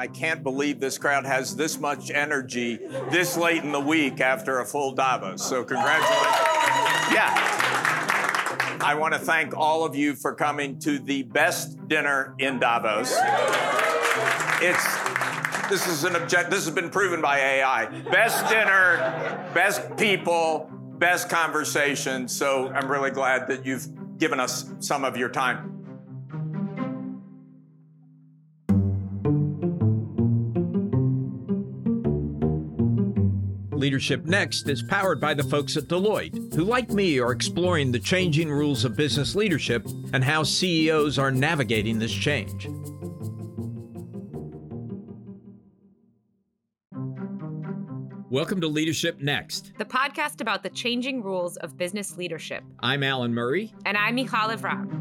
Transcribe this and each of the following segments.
I can't believe this crowd has this much energy this late in the week after a full Davos. So, congratulations. Yeah. I want to thank all of you for coming to the best dinner in Davos. It's this is an object this has been proven by AI. Best dinner, best people, best conversation. So I'm really glad that you've given us some of your time. Leadership Next is powered by the folks at Deloitte, who, like me, are exploring the changing rules of business leadership and how CEOs are navigating this change. Welcome to Leadership Next, the podcast about the changing rules of business leadership. I'm Alan Murray. And I'm Michal Lev-Ram.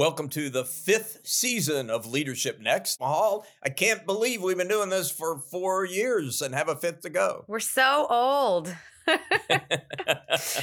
Welcome to the fifth season of Leadership Next. Michal, I can't believe we've been doing this for four years and have a fifth to go. We're so old. it's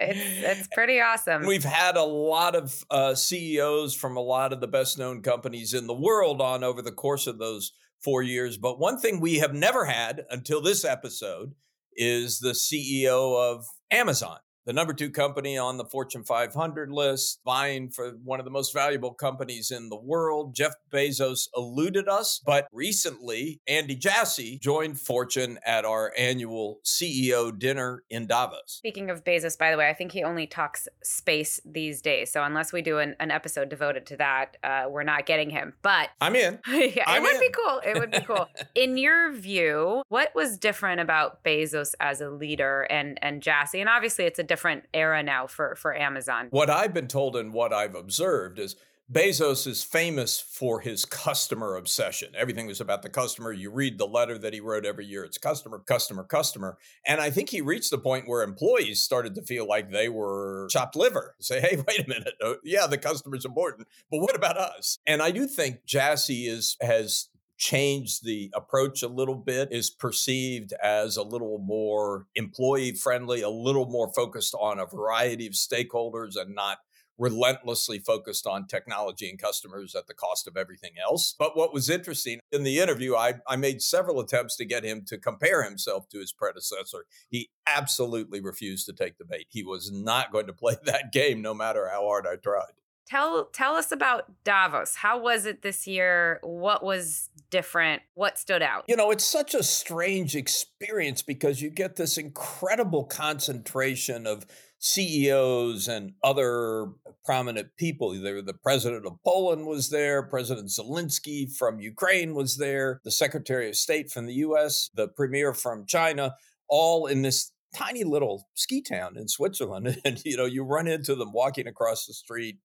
it's pretty awesome. We've had a lot of uh, CEOs from a lot of the best known companies in the world on over the course of those four years. But one thing we have never had until this episode is the CEO of Amazon the number two company on the Fortune 500 list, vying for one of the most valuable companies in the world. Jeff Bezos eluded us, but recently Andy Jassy joined Fortune at our annual CEO dinner in Davos. Speaking of Bezos, by the way, I think he only talks space these days. So unless we do an, an episode devoted to that, uh, we're not getting him. But I'm in. yeah, I'm it would in. be cool. It would be cool. in your view, what was different about Bezos as a leader and and Jassy? And obviously, it's a different different era now for for Amazon. What I've been told and what I've observed is Bezos is famous for his customer obsession. Everything was about the customer. You read the letter that he wrote every year. It's customer, customer, customer. And I think he reached the point where employees started to feel like they were chopped liver. Say, hey, wait a minute. Oh, yeah, the customer's important, but what about us? And I do think Jassy is has changed the approach a little bit, is perceived as a little more employee friendly, a little more focused on a variety of stakeholders and not relentlessly focused on technology and customers at the cost of everything else. But what was interesting in the interview, I, I made several attempts to get him to compare himself to his predecessor. He absolutely refused to take the bait. He was not going to play that game no matter how hard I tried. Tell tell us about Davos. How was it this year? What was different? What stood out? You know, it's such a strange experience because you get this incredible concentration of CEOs and other prominent people. Either the president of Poland was there, President Zelensky from Ukraine was there, the Secretary of State from the US, the premier from China, all in this tiny little ski town in Switzerland. And, you know, you run into them walking across the street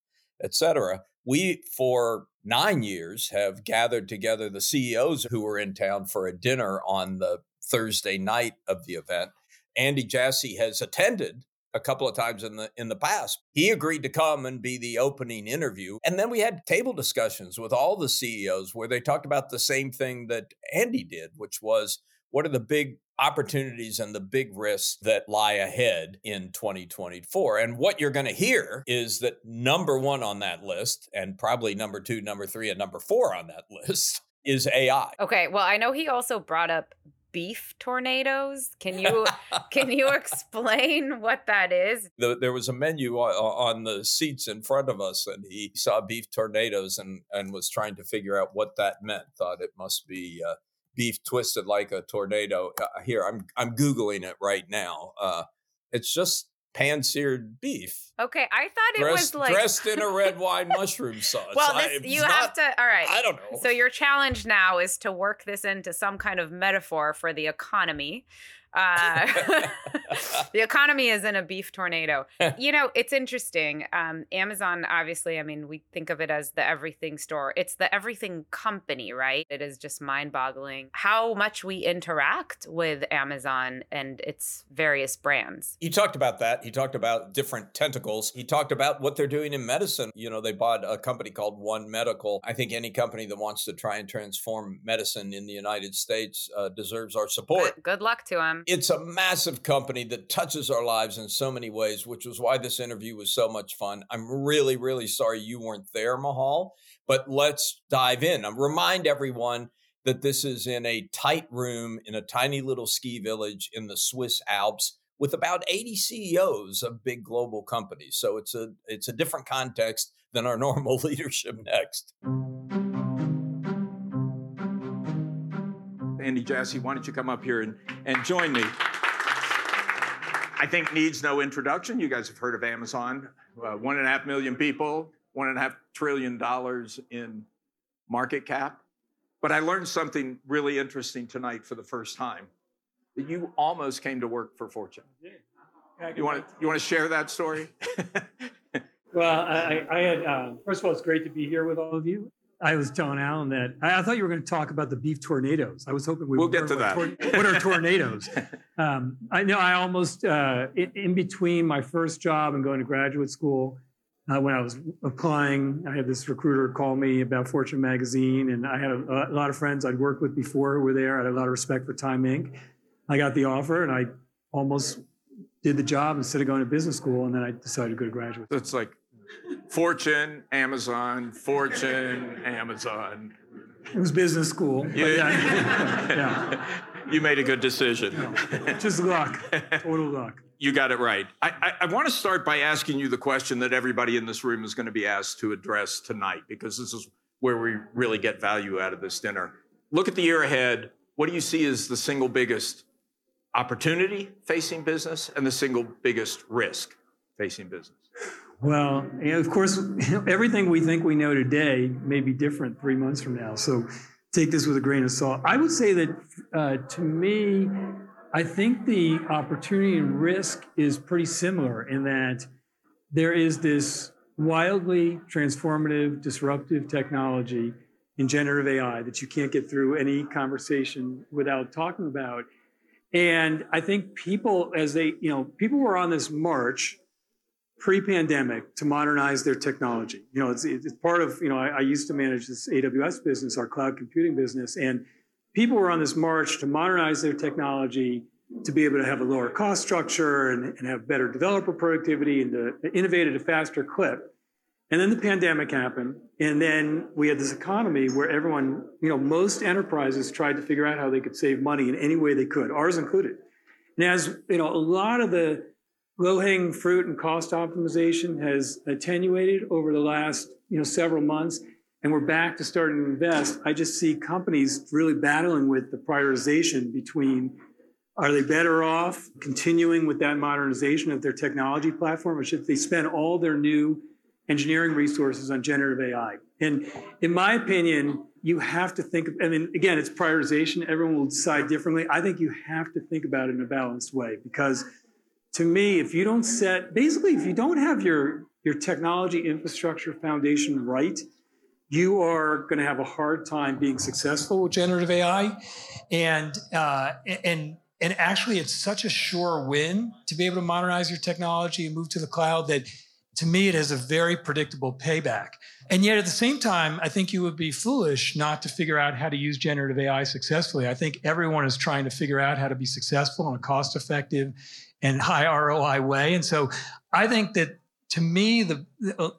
etc. We, for nine years, have gathered together the CEOs who were in town for a dinner on the Thursday night of the event. Andy Jassy has attended a couple of times in the in the past. He agreed to come and be the opening interview. And then we had table discussions with all the CEOs where they talked about the same thing that Andy did, which was what are the big opportunities and the big risks that lie ahead in 2024. And what you're going to hear is that number one on that list, and probably number two, number three, and number four on that list is AI. Okay. Well, I know he also brought up beef tornadoes. Can you can you explain what that is? The, there was a menu on the seats in front of us, and he saw beef tornadoes and and was trying to figure out what that meant. Thought it must be. Uh, beef twisted like a tornado. Uh, here, I'm I'm googling it right now. Uh, it's just pan seared beef. Okay, I thought it dressed, was like dressed in a red wine mushroom sauce. well, this, you not, have to. All right, I don't know. So your challenge now is to work this into some kind of metaphor for the economy. Uh, the economy is in a beef tornado. you know, it's interesting. Um, Amazon, obviously, I mean, we think of it as the everything store. It's the everything company, right? It is just mind boggling how much we interact with Amazon and its various brands. He talked about that. He talked about different tentacles. He talked about what they're doing in medicine. You know, they bought a company called One Medical. I think any company that wants to try and transform medicine in the United States uh, deserves our support. Good, good luck to them. Mm-hmm. It's a massive company that touches our lives in so many ways, which was why this interview was so much fun. I'm really, really sorry you weren't there, Michal, but let's dive in. I remind everyone that this is in a tight room in a tiny little ski village in the Swiss Alps with about 80 CEOs of big global companies. So it's a it's a different context than our normal leadership next. Andy Jassy, why don't you come up here and, and join me? I think needs no introduction. You guys have heard of Amazon. Uh, one and a half million people, one and a half trillion dollars in market cap. But I learned something really interesting tonight for the first time that you almost came to work for Fortune. Yeah. You want to you want to share that story? well, I, I had uh, first of all, it's great to be here with all of you. I was telling Alan that I, I thought you were going to talk about the beef tornadoes. I was hoping we we'll would get to that. Tor- what are tornadoes? um, I know I almost uh, in, in, between my first job and going to graduate school. Uh, when I was applying, I had this recruiter call me about Fortune magazine, and I had a, a lot of friends I'd worked with before who were there. I had a lot of respect for Time Inc. I got the offer, and I almost did the job instead of going to business school, and then I decided to go to graduate. So it's like Fortune, Amazon, Fortune, Amazon. It was business school. Yeah. yeah. yeah. You made a good decision. Just luck, total luck. You got it right. I, I, I want to start by asking you the question that everybody in this room is going to be asked to address tonight, because this is where we really get value out of this dinner. Look at the year ahead. What do you see as the single biggest opportunity facing business and the single biggest risk facing business? Well, of course, everything we think we know today may be different three months from now. So take this with a grain of salt. I would say that uh, to me, I think the opportunity and risk is pretty similar in that there is this wildly transformative, disruptive technology in generative AI that you can't get through any conversation without talking about. And I think people, as they, you know, people were on this march pre-pandemic to modernize their technology. You know, it's, it's part of, you know, I, I, used to manage this AWS business, our cloud computing business, and people were on this march to modernize their technology to be able to have a lower cost structure and, and have better developer productivity and to innovate at a faster clip. And then the pandemic happened, and then we had this economy where everyone, you know, most enterprises tried to figure out how they could save money in any way they could, ours included. And as you know, a lot of the low-hanging fruit and cost optimization has attenuated over the last you know several months and we're back to starting to invest. I just see companies really battling with the prioritization between are they better off continuing with that modernization of their technology platform or should they spend all their new engineering resources on generative ai and in my opinion you have to think i mean again it's prioritization. Everyone will decide differently. I think you have to think about it in a balanced way because to me, if you don't set, basically, if you don't have your, your technology infrastructure foundation right, you are going to have a hard time being successful with generative AI. And, uh, and, and actually, it's such a sure win to be able to modernize your technology and move to the cloud that to me, it has a very predictable payback. And yet, at the same time, I think you would be foolish not to figure out how to use generative AI successfully. I think everyone is trying to figure out how to be successful in a cost effective and high ROI way. And so I think that to me, the,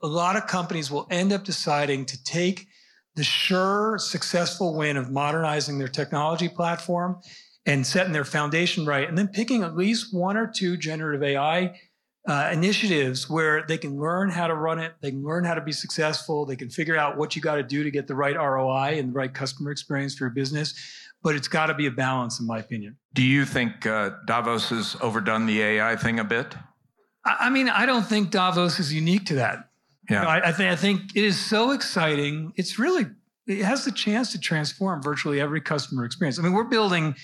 a lot of companies will end up deciding to take the sure successful win of modernizing their technology platform and setting their foundation right, and then picking at least one or two generative AI uh, initiatives where they can learn how to run it, they can learn how to be successful, they can figure out what you got to do to get the right ROI and the right customer experience for your business. But it's got to be a balance, in my opinion. Do you think uh, Davos has overdone the AI thing a bit? I, I mean, I don't think Davos is unique to that. Yeah. You know, I, I, think I think it is so exciting. It's really it has the chance to transform virtually every customer experience. I mean, we're building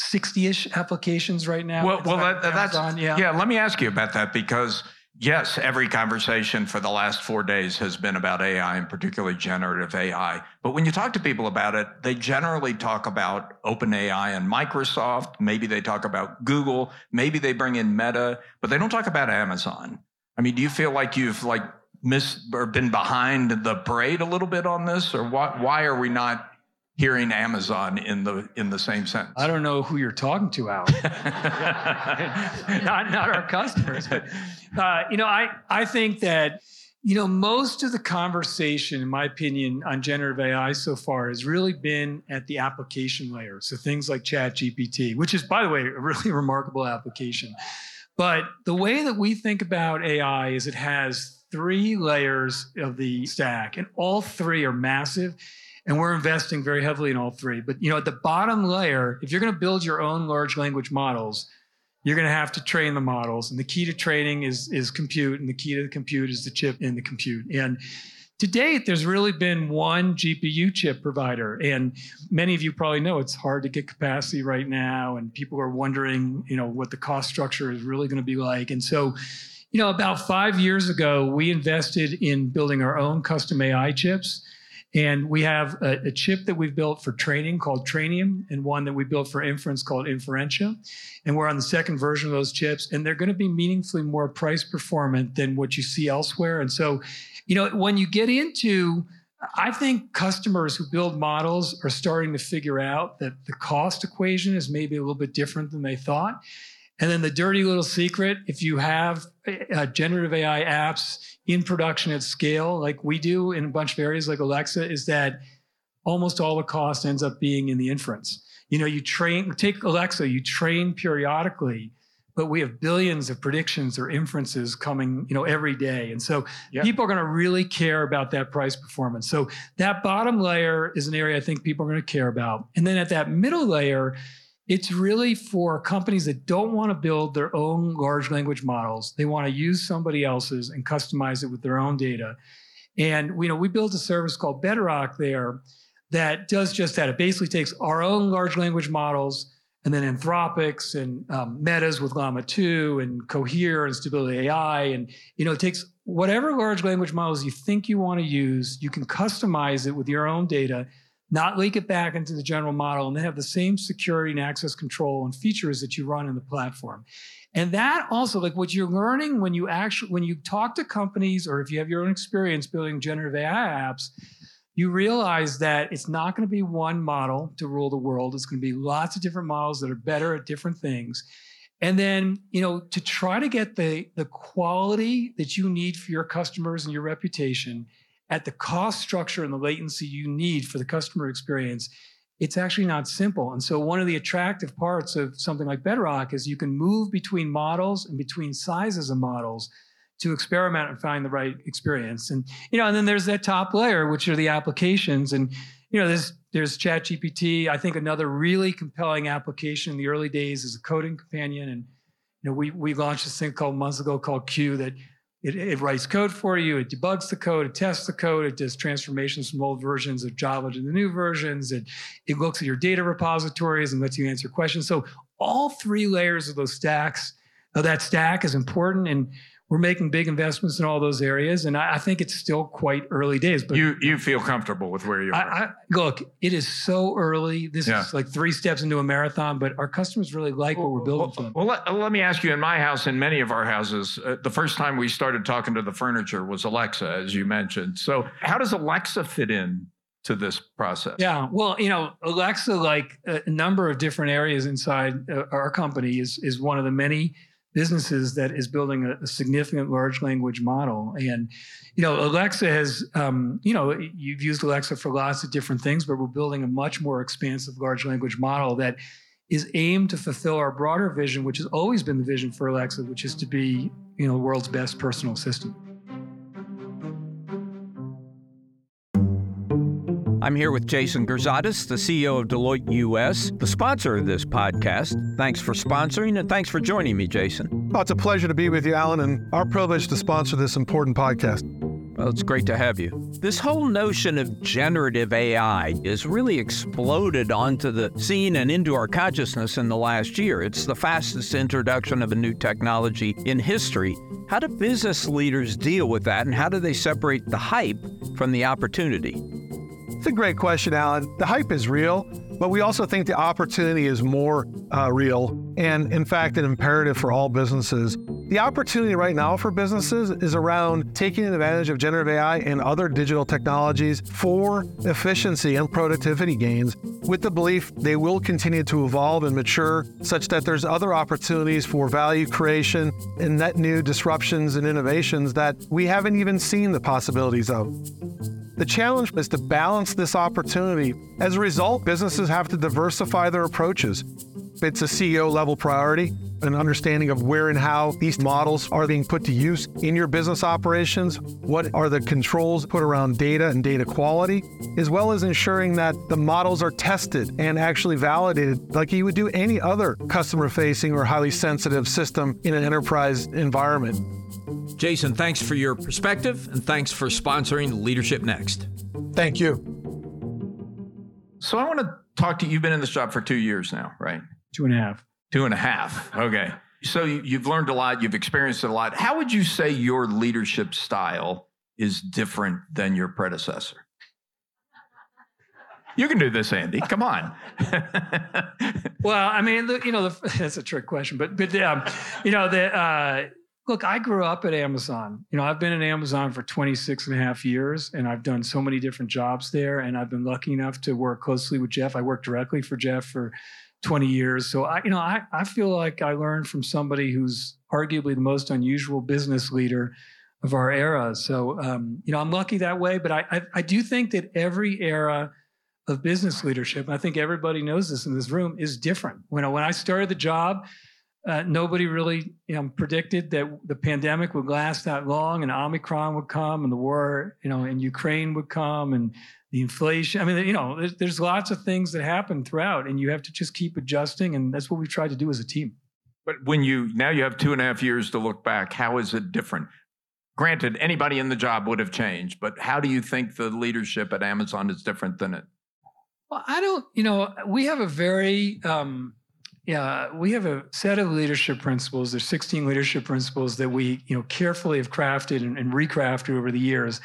60-ish applications right now. Well, well that, that's yeah. yeah. Let me ask you about that because yes, every conversation for the last four days has been about AI and particularly generative AI. But when you talk to people about it, they generally talk about OpenAI and Microsoft. Maybe they talk about Google. Maybe they bring in Meta, but they don't talk about Amazon. I mean, do you feel like you've like missed or been behind the parade a little bit on this, or why? Why are we not hearing Amazon in the in the same sentence. I don't know who you're talking to, Al. not not our customers, but uh, you know, I I think that you know most of the conversation, in my opinion, on generative AI so far has really been at the application layer. So things like ChatGPT, which is, by the way, a really remarkable application. But the way that we think about AI is it has three layers of the stack, and all three are massive and we're investing very heavily in all three. But you know, at the bottom layer, if you're going to build your own large language models, you're going to have to train the models, and the key to training is is compute, and the key to the compute is the chip in the compute. And to date, there's really been one GPU chip provider, and many of you probably know it's hard to get capacity right now, and people are wondering, you know, what the cost structure is really going to be like. And so, you know, about five years ago, we invested in building our own custom AI chips and we have a, a, chip that we've built for training called Trainium, and one that we built for inference called Inferentia. And we're on the second version of those chips, and they're going to be meaningfully more price performant than what you see elsewhere. And so, you know, when you get into I think customers who build models are starting to figure out that the cost equation is maybe a little bit different than they thought. And then the dirty little secret if you have uh, generative AI apps in production at scale, like we do in a bunch of areas like Alexa, is that almost all the cost ends up being in the inference. You know, you train, take Alexa, you train periodically, but we have billions of predictions or inferences coming, you know, every day. And so yep. people are going to really care about that price performance. So that bottom layer is an area I think people are going to care about. And then at that middle layer, it's really for companies that don't want to build their own large language models. They want to use somebody else's and customize it with their own data. And you know, we built a service called Bedrock there that does just that. It basically takes our own large language models and then Anthropic's and um, Meta's with Llama 2 and Cohere and Stability AI. And you know, it takes whatever large language models you think you want to use, you can customize it with your own data not leak it back into the general model, and then have the same security and access control and features that you run in the platform. And that also, like what you're learning when you actually when you talk to companies or if you have your own experience building generative AI apps, you realize that it's not going to be one model to rule the world. It's going to be lots of different models that are better at different things. And then, you know, to try to get the the quality that you need for your customers and your reputation at the cost structure and the latency you need for the customer experience, it's actually not simple. And so, one of the attractive parts of something like Bedrock is you can move between models and between sizes of models to experiment and find the right experience. And you know, and then there's that top layer, which are the applications. And you know, there's there's ChatGPT. I think another really compelling application in the early days is a coding companion. And you know, we we launched this thing called months ago called Q that it, it, writes code for you, it debugs the code, it tests the code, it does transformations from old versions of Java to the new versions, it, it looks at your data repositories and lets you answer questions. So all three layers of those stacks, of that stack is important. And we're making big investments in all those areas, and I, I, think it's still quite early days. But you you feel comfortable with where you are? I, I, look, it is so early. This yeah. is like three steps into a marathon, but our customers really like well, what we're building well. Well, let, let, me ask you. In my house, in many of our houses, uh, the first time we started talking to the furniture was Alexa, as you mentioned. So, how does Alexa fit in to this process? Yeah, well, you know, Alexa, like a number of different areas inside uh, our company, is is one of the many businesses that is building a, a, significant large language model. And, you know, Alexa has, um, you know, you've used Alexa for lots of different things, but we're building a much more expansive large language model that is aimed to fulfill our broader vision, which has always been the vision for Alexa, which is to be, you know, the world's best personal assistant. I'm here with Jason Girzadas, the CEO of Deloitte US, the sponsor of this podcast. Thanks for sponsoring and thanks for joining me, Jason. Oh, it's a pleasure to be with you, Alan, and our privilege to sponsor this important podcast. Well, it's great to have you. This whole notion of generative AI is really exploded onto the scene and into our consciousness in the last year. It's the fastest introduction of a new technology in history. How do business leaders deal with that, and how do they separate the hype from the opportunity? It's a great question, Alan. The hype is real, but we also think the opportunity is more uh, real and, in fact, an imperative for all businesses. The opportunity right now for businesses is around taking advantage of generative AI and other digital technologies for efficiency and productivity gains, with the belief they will continue to evolve and mature such that there's other opportunities for value creation and net new disruptions and innovations that we haven't even seen the possibilities of. The challenge is to balance this opportunity. As a result, businesses have to diversify their approaches. It's a CEO level priority an understanding of where and how these models are being put to use in your business operations, what are the controls put around data and data quality, as well as ensuring that the models are tested and actually validated like you would do any other customer facing or highly sensitive system in an enterprise environment. Jason, thanks for your perspective and thanks for sponsoring Leadership Next. Thank you. So I want to talk to you. You've been in this job for two years now, right? Two and a half. Two and a half. Okay. So you've learned a lot, you've experienced a lot. How would you say your leadership style is different than your predecessor? You can do this, Andy. Come on. well, I mean, you know, that's a trick question, but but um, you know, the uh, look, I grew up at Amazon. You know, I've been at Amazon for 26 and a half years, and I've done so many different jobs there, and I've been lucky enough to work closely with Jeff. I worked directly for Jeff for 20 years. So I, you know, I, I feel like I learned from somebody who's arguably the most unusual business leader of our era. So, um, you know, I'm lucky that way, but I, I, I do think that every era of business leadership, I think everybody knows this in this room, is different. When, when I started the job, uh, nobody really you know, predicted that the pandemic would last that long and Omicron would come and the war, you know, in Ukraine would come and the inflation. I mean, you know, there's, there's lots of things that happen throughout, and you have to just keep adjusting. And that's what we've tried to do as a team. But when you now you have two and a half years to look back, how is it different? Granted, anybody in the job would have changed, but how do you think the leadership at Amazon is different than it? Well, I don't, you know, we have a very, um, yeah, we have a set of leadership principles. There's 16 leadership principles that we, you know, carefully have crafted and, and recrafted over the years.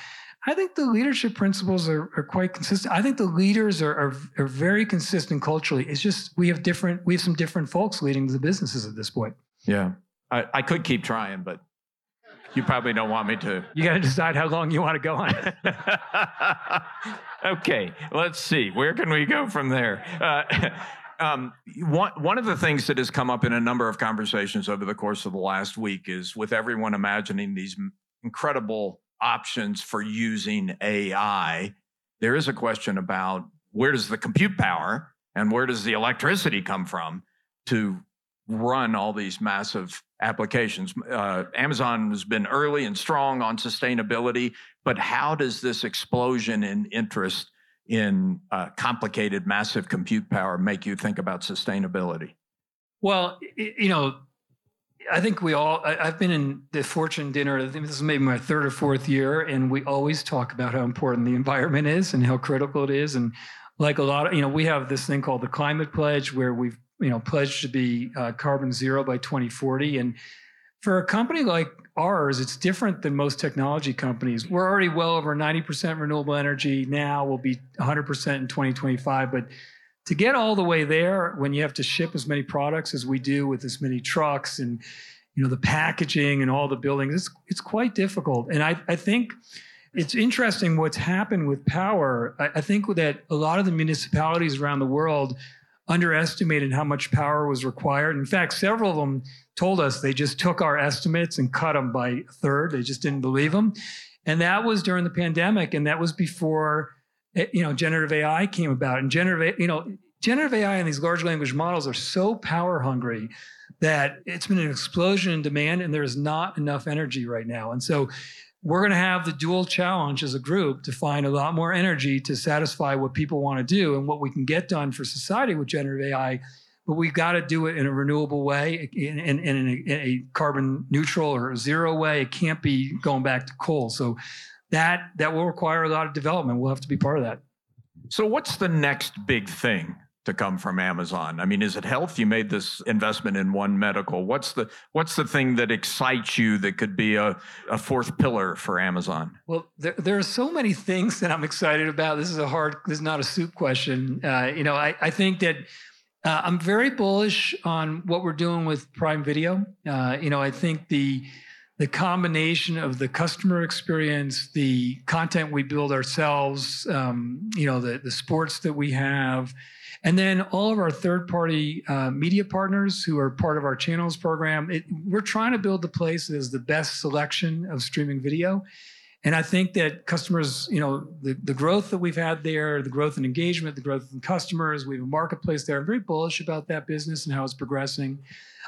I think the leadership principles are, are quite consistent. I think the leaders are, are, are very consistent culturally. It's just we have different we have some different folks leading the businesses at this point. Yeah, I, I could keep trying, but you probably don't want me to. You got to decide how long you want to go on. okay, let's see. Where can we go from there? Uh, um, one, one of the things that has come up in a number of conversations over the course of the last week is with everyone imagining these incredible options for using AI, there is a question about where does the compute power and where does the electricity come from to run all these massive applications. Uh, Amazon has been early and strong on sustainability, but how does this explosion in interest in uh, complicated, massive compute power make you think about sustainability? Well, you know, I think we all, I, have been in the Fortune dinner, I think this is maybe my third or fourth year, and we always talk about how important the environment is and how critical it is. And like a lot of, you know, we have this thing called the Climate Pledge where we've, you know, pledged to be uh, carbon zero by 2040. And for a company like ours, it's different than most technology companies. We're already well over 90% renewable energy now. We'll be 100% in 2025. But to get all the way there when you have to ship as many products as we do with as many trucks and you know the packaging and all the buildings it's it's quite difficult. And i i think it's interesting what's happened with power. I, I think that a lot of the municipalities around the world underestimated how much power was required. In fact several of them told us they just took our estimates and cut them by a third. They just didn't believe them and that was during the pandemic and that was before Eh, you know, generative AI came about, and generative, you know, generative AI and these large language models are so power hungry that it's been an explosion in demand, and there is not enough energy right now. And so, we're going to have the dual challenge as a group to find a lot more energy to satisfy what people want to do and what we can get done for society with generative AI. But we've got to do it in a renewable way, in, in, in, a, in a carbon neutral or zero way. It can't be going back to coal. So that that will require a lot of development. We'll have to be part of that. So, what's the next big thing to come from Amazon? I mean, is it health? You made this investment in One Medical. What's the what's the thing that excites you that could be a, a fourth pillar for Amazon? Well, there, there are so many things that I'm excited about. This is a hard. This is not a soup question. Uh, you know, I, I think that Uh, I'm very bullish on what we're doing with Prime Video. Uh, you know, I think the the combination of the customer experience, the content we build ourselves, um, you know, the the sports that we have, and then all of our third party uh, media partners who are part of our channels program. It, we're trying to build the place that is the best selection of streaming video. And I think that customers, you know, the, the growth that we've had there, the growth in engagement, the growth in customers, we have a marketplace there. I'm very bullish about that business and how it's progressing.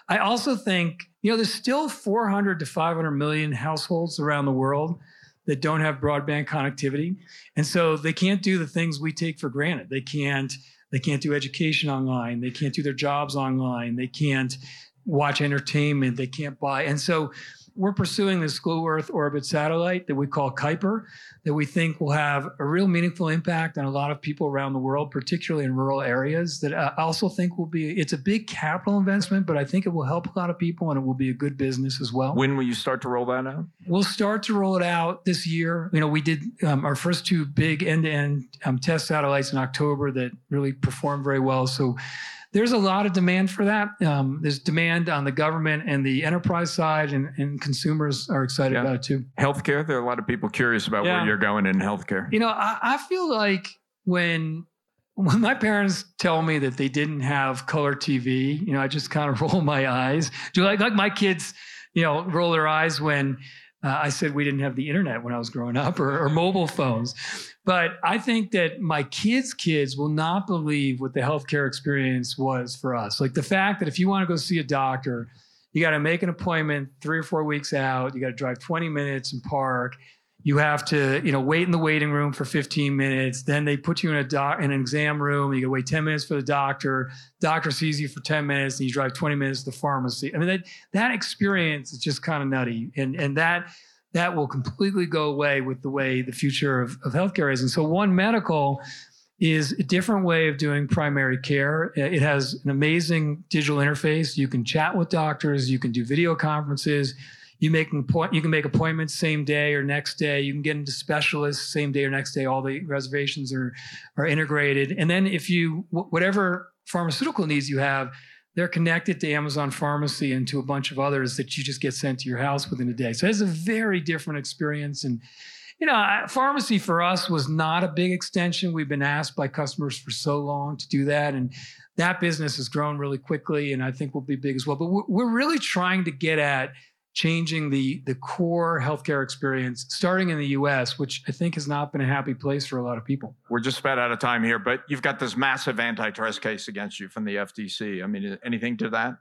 I also think, you know, there's still 400 to 500 million households around the world that don't have broadband connectivity. And so they can't do the things we take for granted. They can't they can't do education online, they can't do their jobs online, they can't watch entertainment, they can't buy. And so we're pursuing this low Earth orbit satellite that we call Kuiper, that we think will have a real meaningful impact on a lot of people around the world, particularly in rural areas. That I also think will be it's a big capital investment, but I think it will help a lot of people and it will be a good business as well. When will you start to roll that out? We'll start to roll it out this year. You know, we did um, our first two big end-to-end um, test satellites in October that really performed very well. So there's a lot of demand for that. Um, there's demand on the government and the enterprise side, and, and consumers are excited yeah. about it too. Healthcare, there are a lot of people curious about yeah. where you're going in healthcare. You know, I, I feel like when when my parents tell me that they didn't have color TV, you know, I just kind of roll my eyes. Do like like my kids, you know, roll their eyes when uh, I said we didn't have the internet when I was growing up or, or mobile phones. But I think that my kids' kids will not believe what the healthcare experience was for us. Like the fact that if you want to go see a doctor, you got to make an appointment three or four weeks out. You got to drive 20 minutes and park. You have to, you know, wait in the waiting room for 15 minutes. Then they put you in a doc in an exam room. You to wait 10 minutes for the doctor. Doctor sees you for 10 minutes, and you drive 20 minutes to the pharmacy. I mean, that that experience is just kind of nutty, and and that that will completely go away with the way the future of, of healthcare is. And so, One Medical is a different way of doing primary care. It has an amazing digital interface. You can chat with doctors, you can do video conferences. You make you can make appointments same day or next day. You can get into specialists same day or next day. All the reservations are are integrated. And then if you whatever pharmaceutical needs you have, they're connected to Amazon Pharmacy and to a bunch of others that you just get sent to your house within a day. So it's a very different experience. And, you know, pharmacy for us was not a big extension. We've been asked by customers for so long to do that. And that business has grown really quickly and I think will be big as well. But we're really trying to get at changing the the core healthcare experience starting in the US which I think has not been a happy place for a lot of people. We're just about out of time here but you've got this massive antitrust case against you from the FTC. I mean anything to that?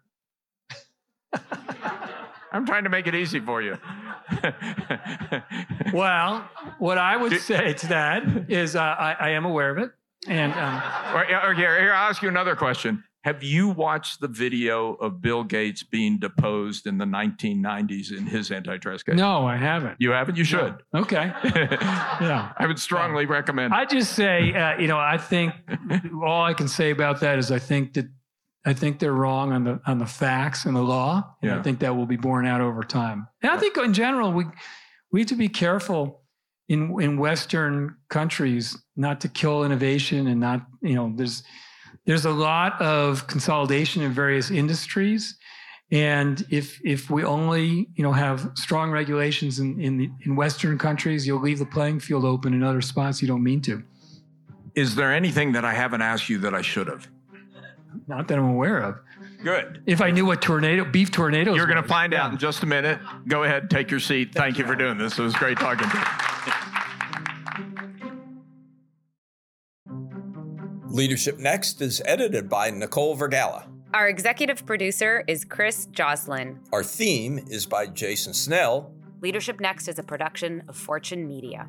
I'm trying to make it easy for you. well, what I would say to that is uh, I, I, am aware of it. And um, or, or here, here, I'll ask you another question. Have you watched the video of Bill Gates being deposed in the 1990s in his antitrust case? No, I haven't. You haven't? You should. No. Okay. yeah. I would strongly yeah. recommend. I just say, uh, you know, I think all I can say about that is I think that I think they're wrong on the on the facts and the law. And yeah. I think that will be borne out over time. And I think in general we we have to be careful in in Western countries not to kill innovation and not you know there's there's a lot of consolidation in various industries. And if if we only you know have strong regulations in in, the, in Western countries, you'll leave the playing field open in other spots you don't mean to. Is there anything that I haven't asked you that I should have? Not that I'm aware of. Good. If I knew what tornado beef tornadoes, you're going to find out in just a minute. Go ahead, take your seat. Thank, Thank you for doing this. It was great talking to you. Leadership Next is edited by Nicole Vergalla. Our executive producer is Chris Joslin. Our theme is by Jason Snell. Leadership Next is a production of Fortune Media.